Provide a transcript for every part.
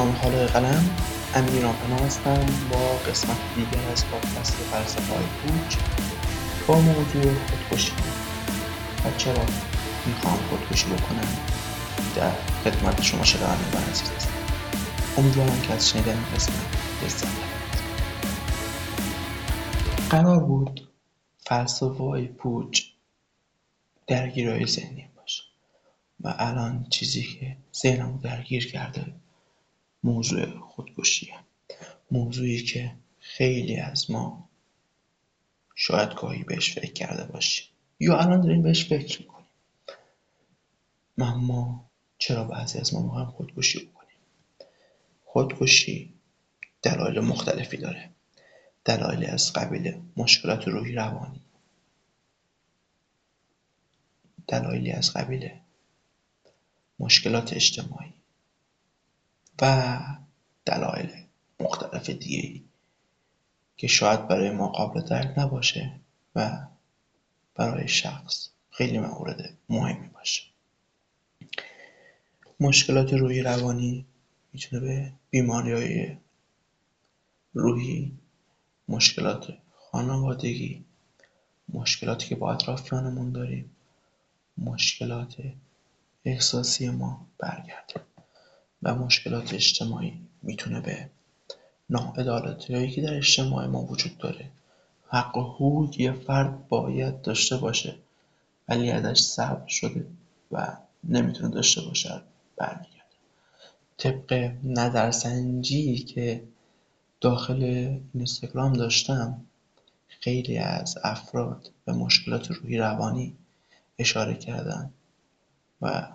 به نام حال قلم امیر ناپناه هستم با قسمت دیگر از پادکست فلسفه های پوچ با موضوع خودکشی. و چرا می‌خوام خودکشی بکنم؟ در خدمت شما شنونده و عزیز امیدوارم که از شنیدن قسمت لذت قرار بود فلسفه های پوچ درگیرهای ذهنی باشه. و الان چیزی که ذهنمو درگیر کرده موضوع خودکشیه موضوعی که خیلی از ما شاید گاهی بهش فکر کرده باشیم. یا الان داریم بهش فکر می‌کنیم. اما چرا بعضی از ما می‌خوایم خودکشی بکنیم؟ خودکشی دلایل مختلفی داره. دلایلی از قبیل مشکلات روحی روانی. دلایلی از قبیل مشکلات اجتماعی. و دلایل مختلف دیگه که شاید برای ما قابل درک نباشه و برای شخص خیلی مورد مهمی باشه. مشکلات روحی روانی می‌تونه به بیماری های روحی مشکلات خانوادگی مشکلاتی که با اطرافیانمون داریم مشکلات احساسی ما برگرده و مشکلات اجتماعی می‌تونه به ناعدالتیایی که در اجتماع ما وجود داره. حق و حقوقی که یه فرد باید داشته باشه. ولی ازش صبر شده و نمی‌تونه داشته باشه برمیگرده. طبق نظرسنجی که داخل اینستاگرام داشتم خیلی از افراد به مشکلات روحی روانی اشاره کردن و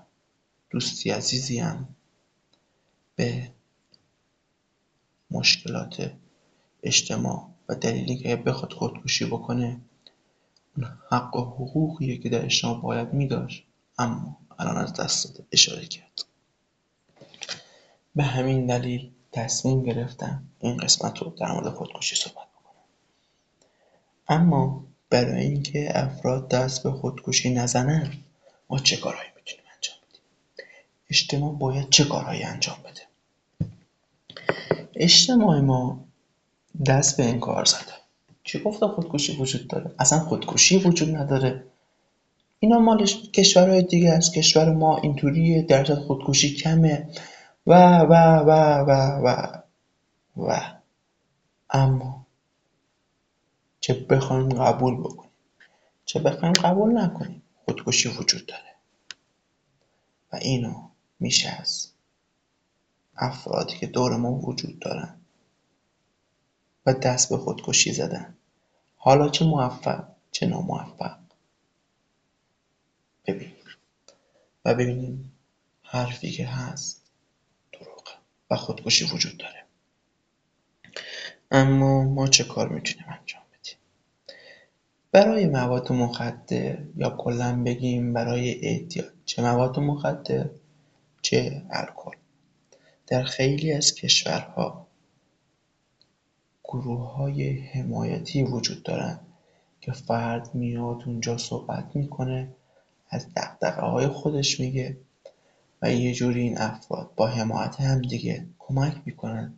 دوستی عزیزی هم مشکلات اجتماع و دلیلی که بخواد خودکشی بکنه اون حق و حقوقیه که در اجتماع باید میداشت. اما الان از دست داده اشاره کرد. به همین دلیل تصمیم گرفتم این قسمت رو در مورد خودکشی صحبت بکنم. اما برای اینکه افراد دست به خودکشی نزنن ما چه کارهایی اجتماع باید چه کارهایی انجام بده؟ اجتماع ما دست به این کار زده. چی گفتم خودکشی وجود داره؟ اصلا خودکشی وجود نداره. اینا مالش کشورهای دیگه است. کشور ما اینطوریه. درصد خودکشی کمه. و و و و و و. اما چه بخوایم قبول بکنیم؟ چه بخوایم قبول نکنیم؟ خودکشی وجود داره. و اینو میشه از افرادی که دور ما وجود دارن و دست به خودکشی زدن. حالا چه موفق چه ناموفق. ببینیم و ببینیم حرفی که هست دروغه و خودکشی وجود داره. اما ما چه کار می‌تونیم انجام بدیم؟ برای مواد مخدر یا کلا بگیم برای اعتیاد. چه مواد مخدر؟ چه الکل. در خیلی از کشورها گروههای حمایتی وجود دارند که فرد میاد اونجا صحبت می‌کنه از های خودش میگه و یه جوری این افراد با حمایت همدیگه کمک می‌کنن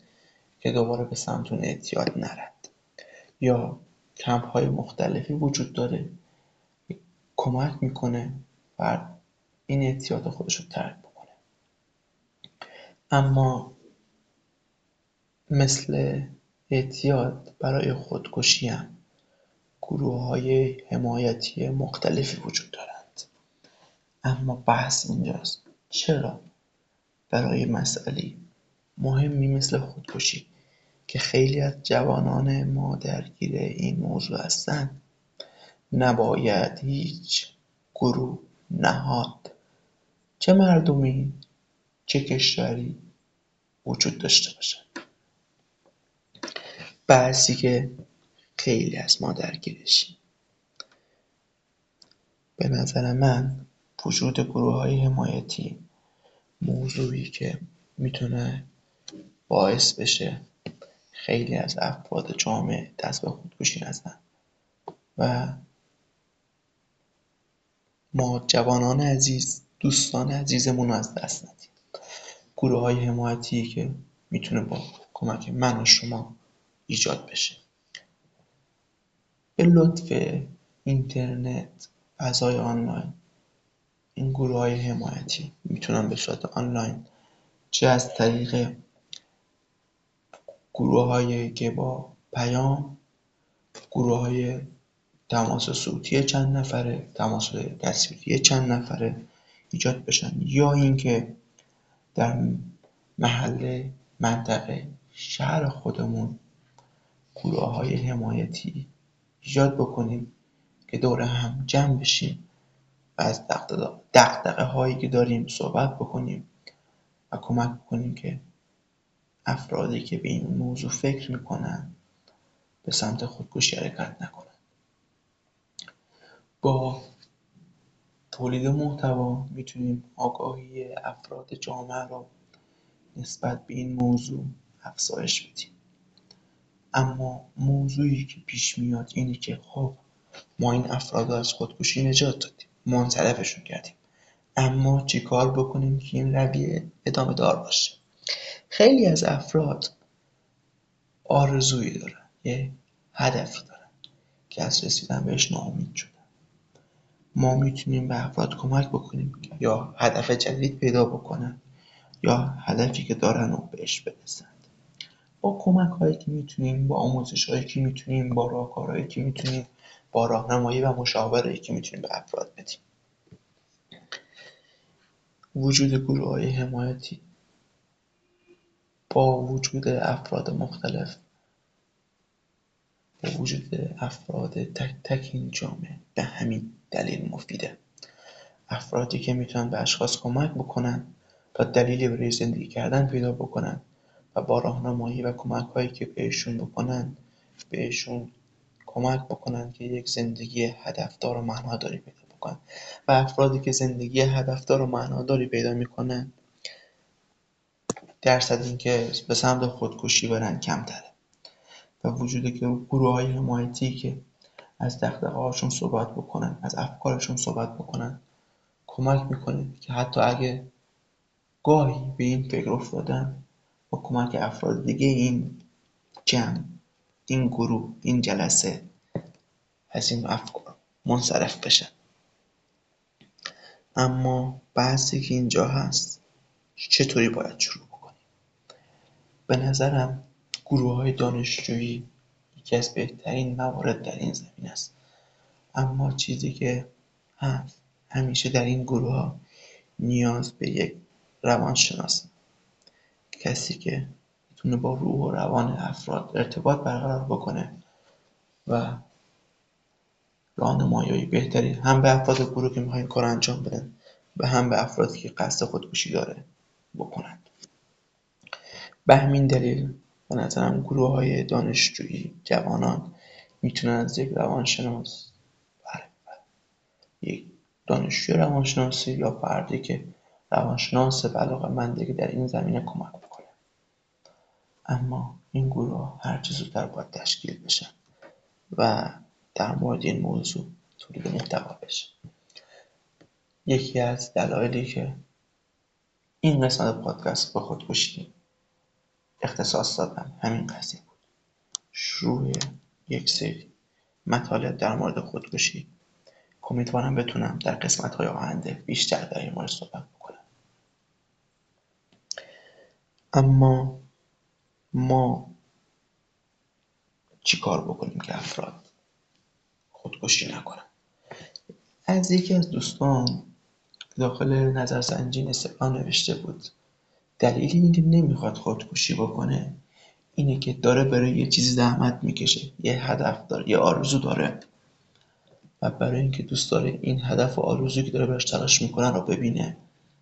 که دوباره به سمت اون اعتیاد نرد. یا های مختلفی وجود داره کمک می‌کنه فرد این اعتیاد خودش رو ترک اما مثل اعتیاد برای خودکشی هم های حمایتی مختلفی وجود دارند. اما بحث اینجاست. چرا برای مسئله مهمی مثل خودکشی که خیلی از جوانان ما درگیر این موضوع هستند نباید هیچ گروه نهاد چه مردمی چه کشوری وجود داشته باشد. بحثی که خیلی از ما درگیرشیم به نظر من وجود گروه های حمایتی موضوعی که می‌تونه باعث بشه خیلی از افراد جامعه دست به خودکشی نزن و ما جوانان عزیز دوستان عزیزمون رو از دست ندیم. گروه های حمایتی که می‌تونه با کمک من و شما ایجاد بشه. به لطف اینترنت فضای آنلاین این گروه های حمایتی می‌تونن به صورت آنلاین چه از طریق هایی که با پیام های تماس صوتی چند نفره تماس تصویری چند نفره ایجاد بشن یا اینکه در محله منطقه شهر خودمون های حمایتی ایجاد بکنیم که دور هم جمع بشیم و از دقدقه هایی که داریم صحبت بکنیم و کمک بکنیم که افرادی که به این موضوع فکر می‌کنن به سمت خودکشی حرکت نکنن. با تولید محتوا می‌تونیم آگاهی افراد جامعه را نسبت به این موضوع افزایش بدیم. اما موضوعی که پیش میاد اینه که خب ما این افراد از خودکشی نجات دادیم منصرفشون کردیم. اما چیکار بکنیم که این رویه ادامه دار باشه؟ خیلی از افراد آرزویی دارن یه هدفی دارن که از رسیدن بهش ناامید شدن. ما می‌تونیم به افراد کمک بکنیم یا هدف جدید پیدا بکنن یا هدفی که دارن رو بهش برسند با کمک هایی که می‌تونیم با آموزش هایی که می‌تونیم با راهکارهایی که می‌تونیم با راهنمایی و مشاوره که می‌تونیم به افراد بدیم. وجود گروه های حمایتی با وجود افراد مختلف با وجود افراد تک تک این جامعه به همین دلیل مفیده. افرادی که می‌تونن به اشخاص کمک بکنن تا دلیلی برای زندگی کردن پیدا بکنن و با راهنمایی و کمک هایی که بهشون بکنن بهشون کمک بکنن که یک زندگی هدفدار و معناداری پیدا بکنن. و افرادی که زندگی هدفدار و معناداری پیدا می‌کنن درصد اینکه به سمت خودکشی برن کمتره. و وجود گروه های حمایتی که از دقدقه هاشون صحبت بکنن از افکارشون صحبت بکنن. کمک می‌کنه که حتی اگه گاهی به این فکر افتادن با کمک افراد دیگه این جمع این گروه این جلسه از این افکار منصرف بشن اما بعضی که اینجا هست چطوری باید شروع بکنیم؟ به نظرم گروه های دانشجویی یکی بهترین موارد در این زمین است. اما چیزی که هست همیشه در این گروه ها نیاز به یک روانشناس کسی که می‌تونه با روح و روان افراد ارتباط برقرار بکنه و راهنمایی بهتری هم به افراد گروه که می‌خواین کار انجام بدن و هم به افرادی که قصد خودکشی داره بکنند. به همین دلیل به نظرم گروه های دانشجویی جوانان می‌تونن از یک روانشناس بله، بله. یک دانشجوی روانشناسی یا فردی که روانشناس مندی که در این زمینه کمک بکنه اما این گروه هر چه زودتر باید تشکیل بشن و در مورد این موضوع تولید محتوا بشه یکی از دلایلی که این قسمت پادکست به خودکشی اختصاص دادم همین قضیه بود. شروع یک سری مطالب در مورد خودکشی. امیدوارم بتونم در قسمت های آینده بیشتر در این مورد صحبت بکنم. اما ما چی کار بکنیم که افراد خودکشی نکنن؟ از یکی از دوستان داخل نظرسنجی استقلال نوشته بود دلیل اینکه نمی‌خواد خودکشی بکنه اینه که داره برای یه چیزی زحمت می‌کشه یه هدف داره یه آرزو داره. و برای اینکه دوست داره این هدف و آرزویی که داره براش تلاش می‌کنه رو ببینه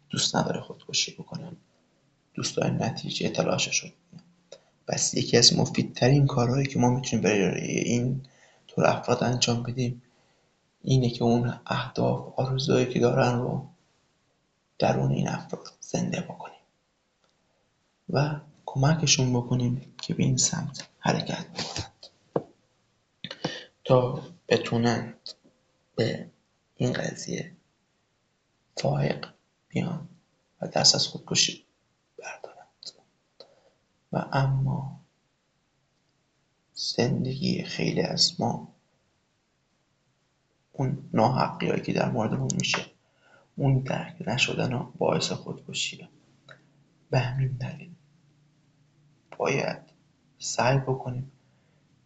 دوست نداره خودکشی بکنه. دوست داره نتیجه تلاشش رو بس یکی از مفیدترین کارهایی که ما می‌تونیم برای این طور افراد انجام بدیم اینه که اون اهداف آرزوهایی که دارن رو درون این افراد زنده بکنیم. و کمکشون بکنیم که به این سمت حرکت بکنند تا بتونند به این قضیه فائق بیان و دست از خودکشی بردارند. و اما زندگی خیلی از ما اون ناحقی که در موردمون میشه اون درک نشدن باعث خودکشیه. به همین دلیل باید سعی بکنیم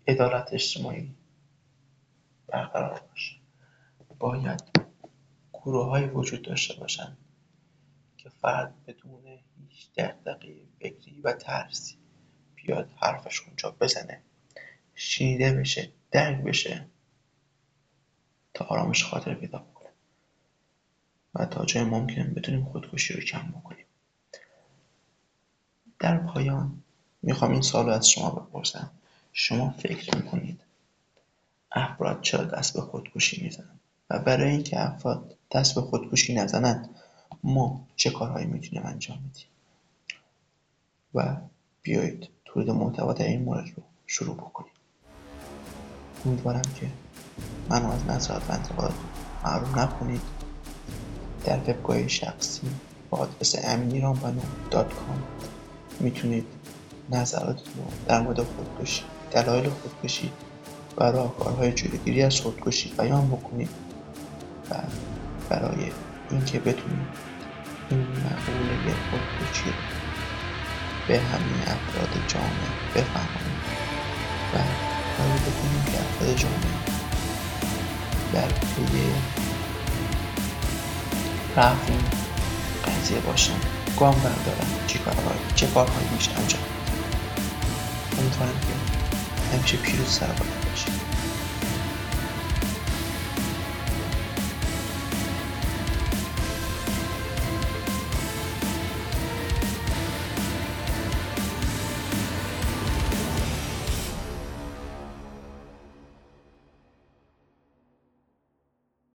عدالت اجتماعی برقرار باشه. باید گروههایی وجود داشته باشند که فرد بدون هیچ دغدغه فکری و ترسی بیاد حرفش اونجا بزنه. شنیده بشه درک بشه تا آرامش خاطر پیدا بکنه. و تا جای ممکن بتونیم خودکشی رو کم بکنیم. در پایان می‌خوام این سال از شما بپرسم. شما فکر می‌کنید افراد چرا دست به خودکشی می‌زنند و برای اینکه افراد دست به خودکشی نزنند ما چه کارهایی می‌تونیم انجام بدیم؟ و بیایید تولید محتوا در این مورد رو شروع بکنیم. امیدوارم که منو از نظرات و انتقادات محروم نکنید. در وبگاه شخصی با آدرس دات کام می‌تونید نظراتتون رو در مورد خودکشی دلایل خودکشی و راهکارهای جلوگیری از خودکشی بیان بکنید و برای اینکه بتونید این مقوله خودکشی رو به همه افراد جامعه بفهمانید و کاری بکنید که افراد جامعه در پی رفع این قضیه باشن. گام بردارن. چه کارهایی میشه انجام امیدوارم که همیشه پیروز سربلند باشید